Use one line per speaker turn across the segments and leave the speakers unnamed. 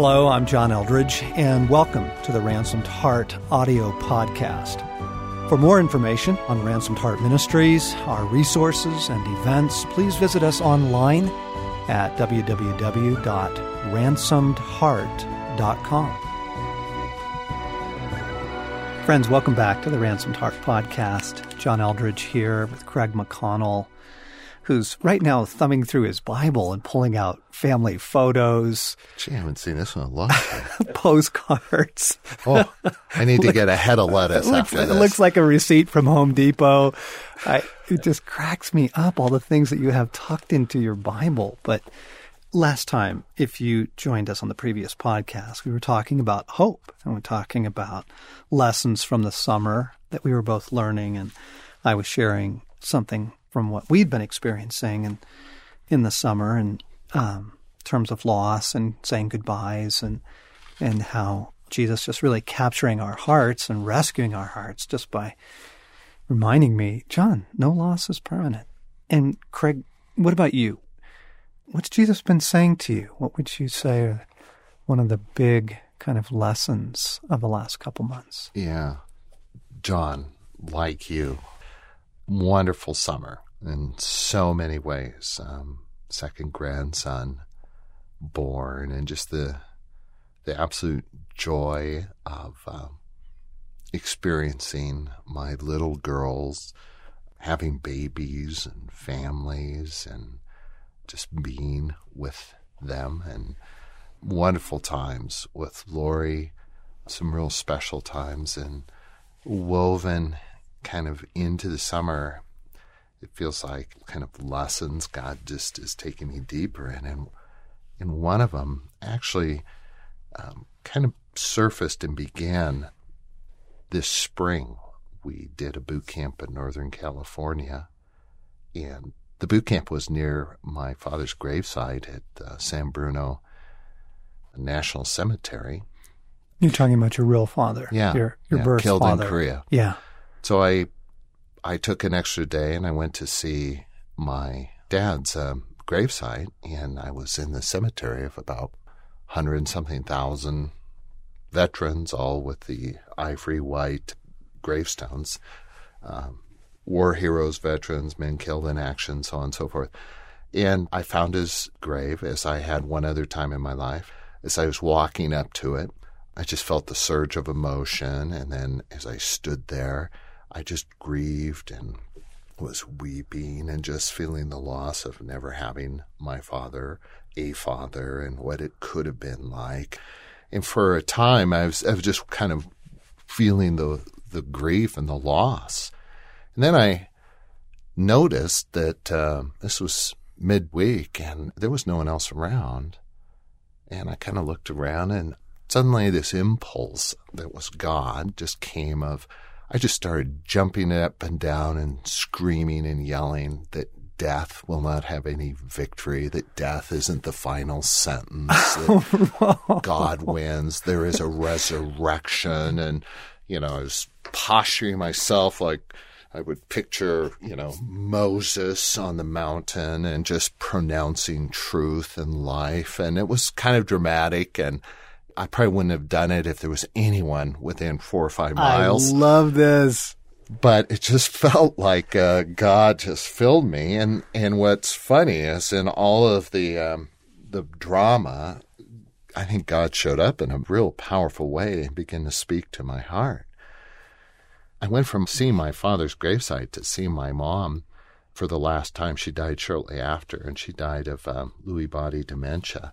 Hello, I'm John Eldredge, and welcome to the Ransomed Heart audio podcast. For more information on Ransomed Heart Ministries, our resources, and events, please visit us online at www.ransomedheart.com. Friends, welcome back to the Ransomed Heart podcast. John Eldredge here with Craig McConnell who's right now thumbing through his Bible and pulling out family photos.
Gee, I haven't seen this one a long time.
postcards.
Oh, I need to get a head of lettuce
it looks,
after this.
It looks like a receipt from Home Depot. I, it just cracks me up, all the things that you have tucked into your Bible. But last time, if you joined us on the previous podcast, we were talking about hope and we're talking about lessons from the summer that we were both learning. And I was sharing something from what we'd been experiencing in in the summer and um, terms of loss and saying goodbyes and and how Jesus just really capturing our hearts and rescuing our hearts just by reminding me, John, no loss is permanent. And Craig, what about you? What's Jesus been saying to you? What would you say are one of the big kind of lessons of the last couple months?
Yeah. John, like you, wonderful summer in so many ways. Um, second grandson born, and just the the absolute joy of um, experiencing my little girls having babies and families, and just being with them, and wonderful times with Lori. Some real special times, and woven kind of into the summer, it feels like kind of lessons God just is taking me deeper in. And in one of them, actually, um, kind of surfaced and began this spring. We did a boot camp in Northern California, and the boot camp was near my father's gravesite at uh, San Bruno National Cemetery.
You're talking about your real father,
yeah,
your your
yeah,
birth
killed
father.
in Korea.
Yeah.
So I I took an extra day and I went to see my dad's um, gravesite, and I was in the cemetery of about hundred something thousand veterans, all with the ivory white gravestones, um, war heroes, veterans, men killed in action, so on and so forth. And I found his grave, as I had one other time in my life. As I was walking up to it, I just felt the surge of emotion, and then as I stood there, I just grieved and was weeping and just feeling the loss of never having my father, a father, and what it could have been like. And for a time, I was, I was just kind of feeling the the grief and the loss. And then I noticed that uh, this was midweek and there was no one else around. And I kind of looked around and suddenly this impulse that was God just came of I just started jumping up and down and screaming and yelling that death will not have any victory, that death isn't the final sentence, that oh, God wins, there is a resurrection. And, you know, I was posturing myself like I would picture, you know, Moses on the mountain and just pronouncing truth and life. And it was kind of dramatic and I probably wouldn't have done it if there was anyone within four or five miles.
I love this.
But it just felt like uh, God just filled me. And, and what's funny is in all of the um, the drama, I think God showed up in a real powerful way and began to speak to my heart. I went from seeing my father's gravesite to seeing my mom for the last time. She died shortly after, and she died of um, Lewy body dementia.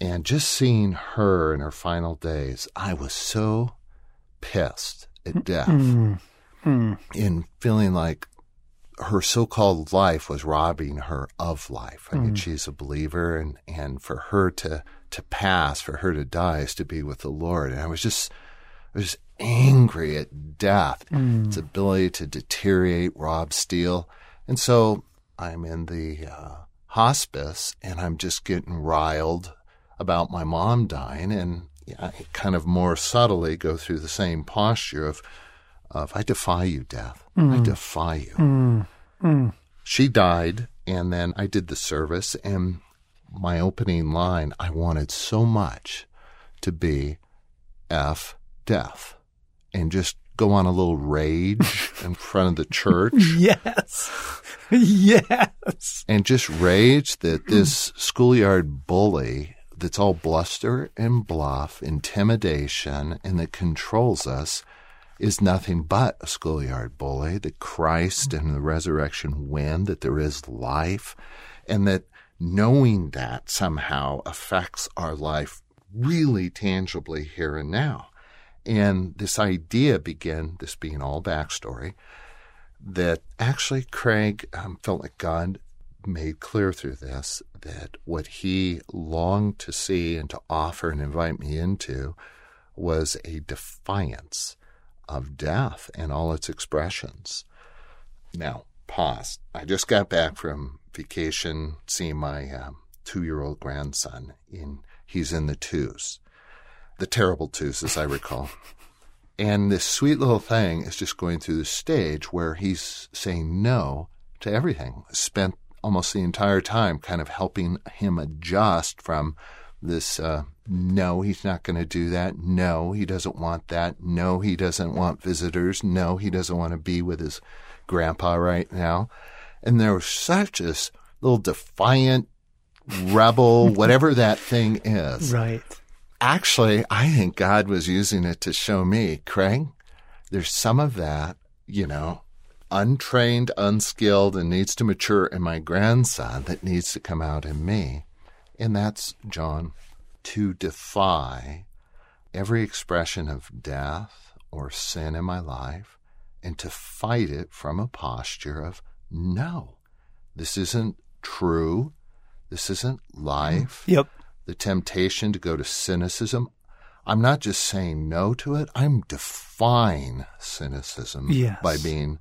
And just seeing her in her final days, I was so pissed at death
Mm. Mm.
in feeling like her so-called life was robbing her of life. I mean, she's a believer, and and for her to to pass, for her to die, is to be with the Lord. And I was just, I was angry at death, its ability to deteriorate, rob, steal, and so I'm in the uh, hospice, and I'm just getting riled about my mom dying, and I kind of more subtly go through the same posture of, of I defy you, death. I mm. defy you. Mm. Mm. She died, and then I did the service, and my opening line I wanted so much to be F death and just go on a little rage in front of the church
Yes. yes.
and just rage that this schoolyard bully that's all bluster and bluff, intimidation, and that controls us is nothing but a schoolyard bully, that Christ and the resurrection win, that there is life, and that knowing that somehow affects our life really tangibly here and now. And this idea began, this being all backstory, that actually Craig um, felt like God made clear through this that what he longed to see and to offer and invite me into was a defiance of death and all its expressions. Now, pause. I just got back from vacation seeing my um, two year old grandson. In, he's in the twos, the terrible twos, as I recall. And this sweet little thing is just going through the stage where he's saying no to everything. Spent almost the entire time kind of helping him adjust from this uh, no, he's not going to do that. No, he doesn't want that. No, he doesn't want visitors. No, he doesn't want to be with his grandpa right now. And there was such a little defiant rebel, whatever that thing is.
Right.
Actually, I think God was using it to show me, Craig, there's some of that, you know, untrained, unskilled, and needs to mature in my grandson that needs to come out in me. And that's, John, to defy every expression of death or sin in my life and to fight it from a posture of no, this isn't true. This isn't life. Mm-hmm.
Yep.
The temptation to go to cynicism. I'm not just saying no to it. I'm defying cynicism
Yes.
by being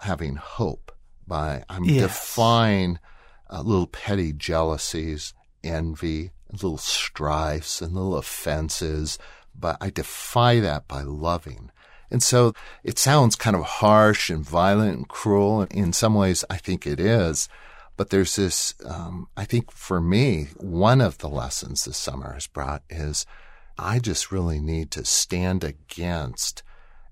having hope. By I'm
Yes.
defying uh, little petty jealousies, envy, little strifes, and little offenses. But I defy that by loving. And so it sounds kind of harsh and violent and cruel. And in some ways, I think it is. But there's this, um, I think for me, one of the lessons this summer has brought is I just really need to stand against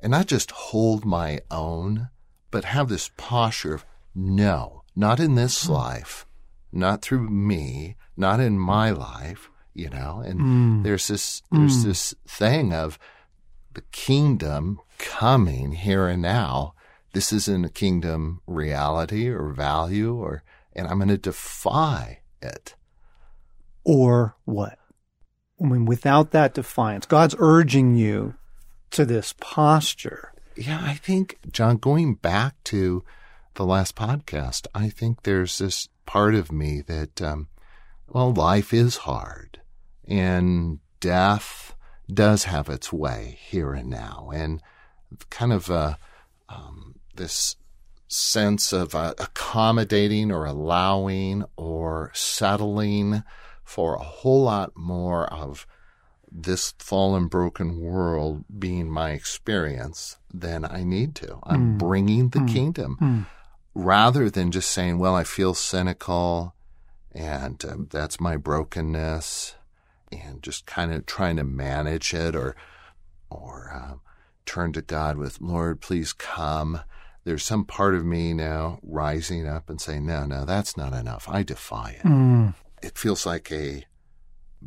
and not just hold my own, but have this posture of no, not in this hmm. life, not through me, not in my life, you know. And hmm. there's this there's hmm. this thing of the kingdom coming here and now. This isn't a kingdom reality or value or and I'm going to defy it.
Or what? I mean, without that defiance, God's urging you to this posture.
Yeah, I think, John, going back to the last podcast, I think there's this part of me that, um, well, life is hard and death does have its way here and now. And kind of uh, um, this sense of uh, accommodating or allowing or settling for a whole lot more of this fallen, broken world being my experience then I need to. I'm bringing the kingdom rather than just saying, well, I feel cynical and um, that's my brokenness and just kind of trying to manage it or, or um, turn to God with, Lord, please come. There's some part of me now rising up and saying, no, no, that's not enough. I defy it. It feels like a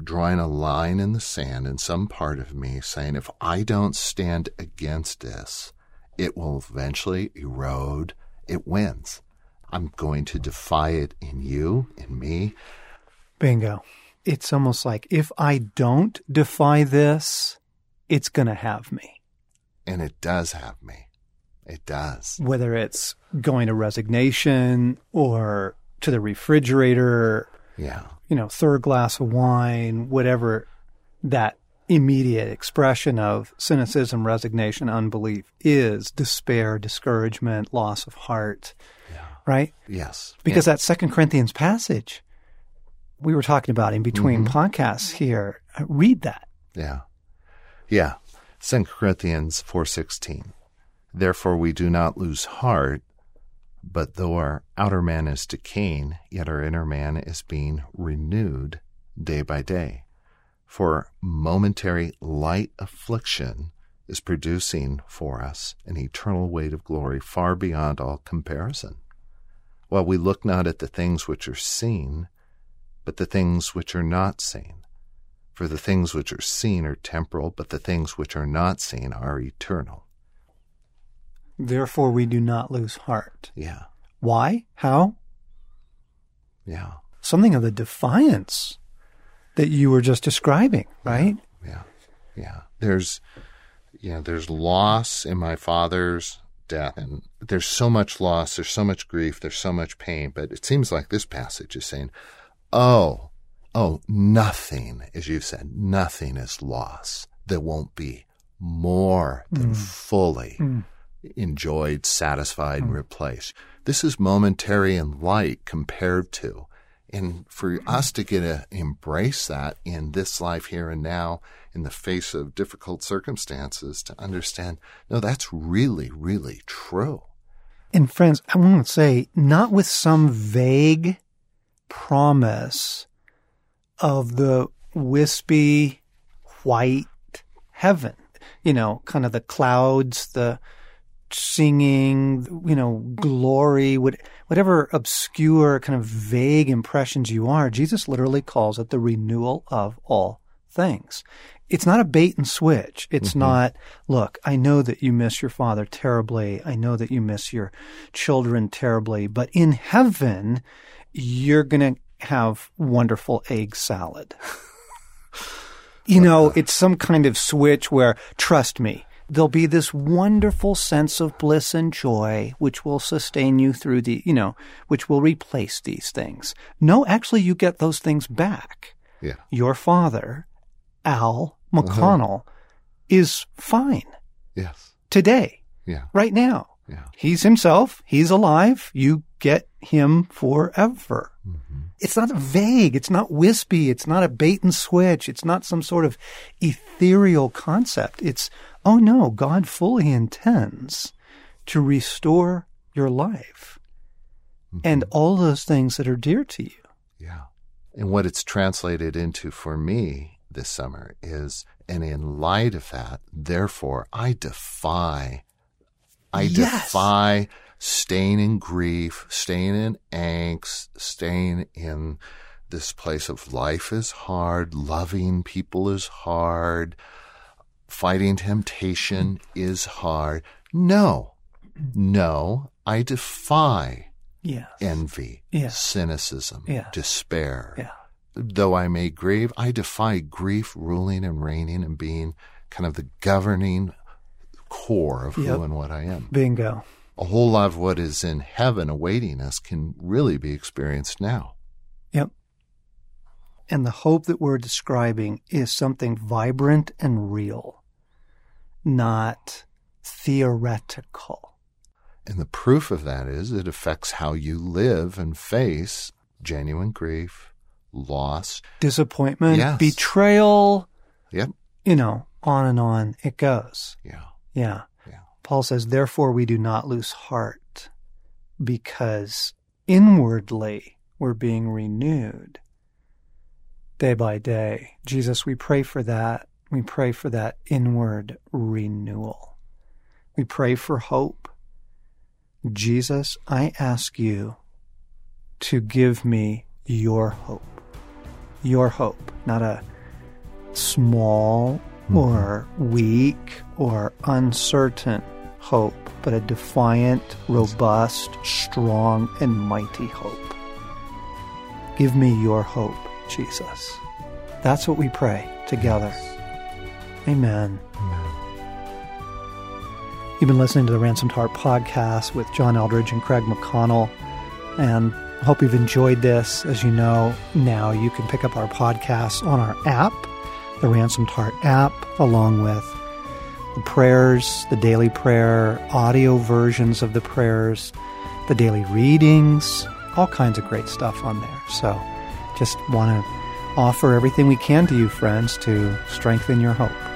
drawing a line in the sand in some part of me saying, if I don't stand against this, it will eventually erode. It wins. I'm going to defy it in you, in me.
Bingo. It's almost like if I don't defy this, it's going to have me.
And it does have me. It does.
Whether it's going to resignation or to the refrigerator,
Yeah.
You know, third glass of wine, whatever that immediate expression of cynicism, resignation, unbelief is despair, discouragement, loss of heart, right?
Yes.
Because that Second Corinthians passage we were talking about in between podcasts here, uh, read that.
Yeah. Yeah. Second Corinthians 4:16. Therefore we do not lose heart, but though our outer man is decaying, yet our inner man is being renewed day by day. For momentary light affliction is producing for us an eternal weight of glory far beyond all comparison. While we look not at the things which are seen, but the things which are not seen. For the things which are seen are temporal, but the things which are not seen are eternal.
Therefore, we do not lose heart.
Yeah,
Why? How?
yeah,
Something of the defiance that you were just describing, right?
yeah, yeah. There's, yeah, there's loss in my father's death, and there's so much loss, there's so much grief, there's so much pain. But it seems like this passage is saying, "Oh, oh, nothing, as you've said, nothing is loss that won't be more than mm. fully mm. Enjoyed, satisfied, and replaced. This is momentary and light compared to. And for us to get to embrace that in this life here and now, in the face of difficult circumstances, to understand, no, that's really, really true.
And friends, I want to say, not with some vague promise of the wispy white heaven, you know, kind of the clouds, the singing, you know, glory, what, whatever obscure kind of vague impressions you are, Jesus literally calls it the renewal of all things. It's not a bait and switch. It's mm-hmm. not, look, I know that you miss your father terribly. I know that you miss your children terribly, but in heaven, you're going to have wonderful egg salad. you know, it's some kind of switch where, trust me, there'll be this wonderful sense of bliss and joy which will sustain you through the, you know, which will replace these things. No, actually, you get those things back.
Yeah.
Your father, Al McConnell, is fine
Yes.
today,
Yeah.
right now.
Yeah.
He's himself. He's alive. You get him forever.
Mm-hmm.
It's not vague. It's not wispy. It's not a bait and switch. It's not some sort of ethereal concept. It's, oh no, God fully intends to restore your life mm-hmm. and all those things that are dear to you.
Yeah. And what it's translated into for me this summer is, and in light of that, therefore, I defy, I
Yes.
defy staying in grief, staying in angst, staying in this place of life is hard, loving people is hard, fighting temptation is hard. No, no, I defy
Yes.
envy,
Yeah.
cynicism,
Yeah.
despair.
Yeah.
Though I may grieve, I defy grief ruling and reigning and being kind of the governing core of
Yep.
who and what I am.
Bingo.
A whole lot of what is in heaven awaiting us can really be experienced now.
Yep. And the hope that we're describing is something vibrant and real, not theoretical.
And the proof of that is it affects how you live and face genuine grief, loss.
Disappointment,
Yes.
betrayal,
Yep.
you know, on and on it goes.
Yeah.
Yeah. Paul says, therefore we do not lose heart because inwardly we're being renewed day by day. Jesus, we pray for that. We pray for that inward renewal. We pray for hope. Jesus, I ask you to give me your hope. Your hope, not a small mm-hmm. or weak or uncertain hope, but a defiant, robust, strong, and mighty hope. Give me your hope, Jesus. That's what we pray together. Amen. You've been listening to the Ransomed Heart podcast with John Eldredge and Craig McConnell, and I hope you've enjoyed this. As you know, now you can pick up our podcasts on our app, the Ransomed Heart app, along with the prayers, the daily prayer, audio versions of the prayers, the daily readings, all kinds of great stuff on there. So just want to offer everything we can to you, friends, to strengthen your hope.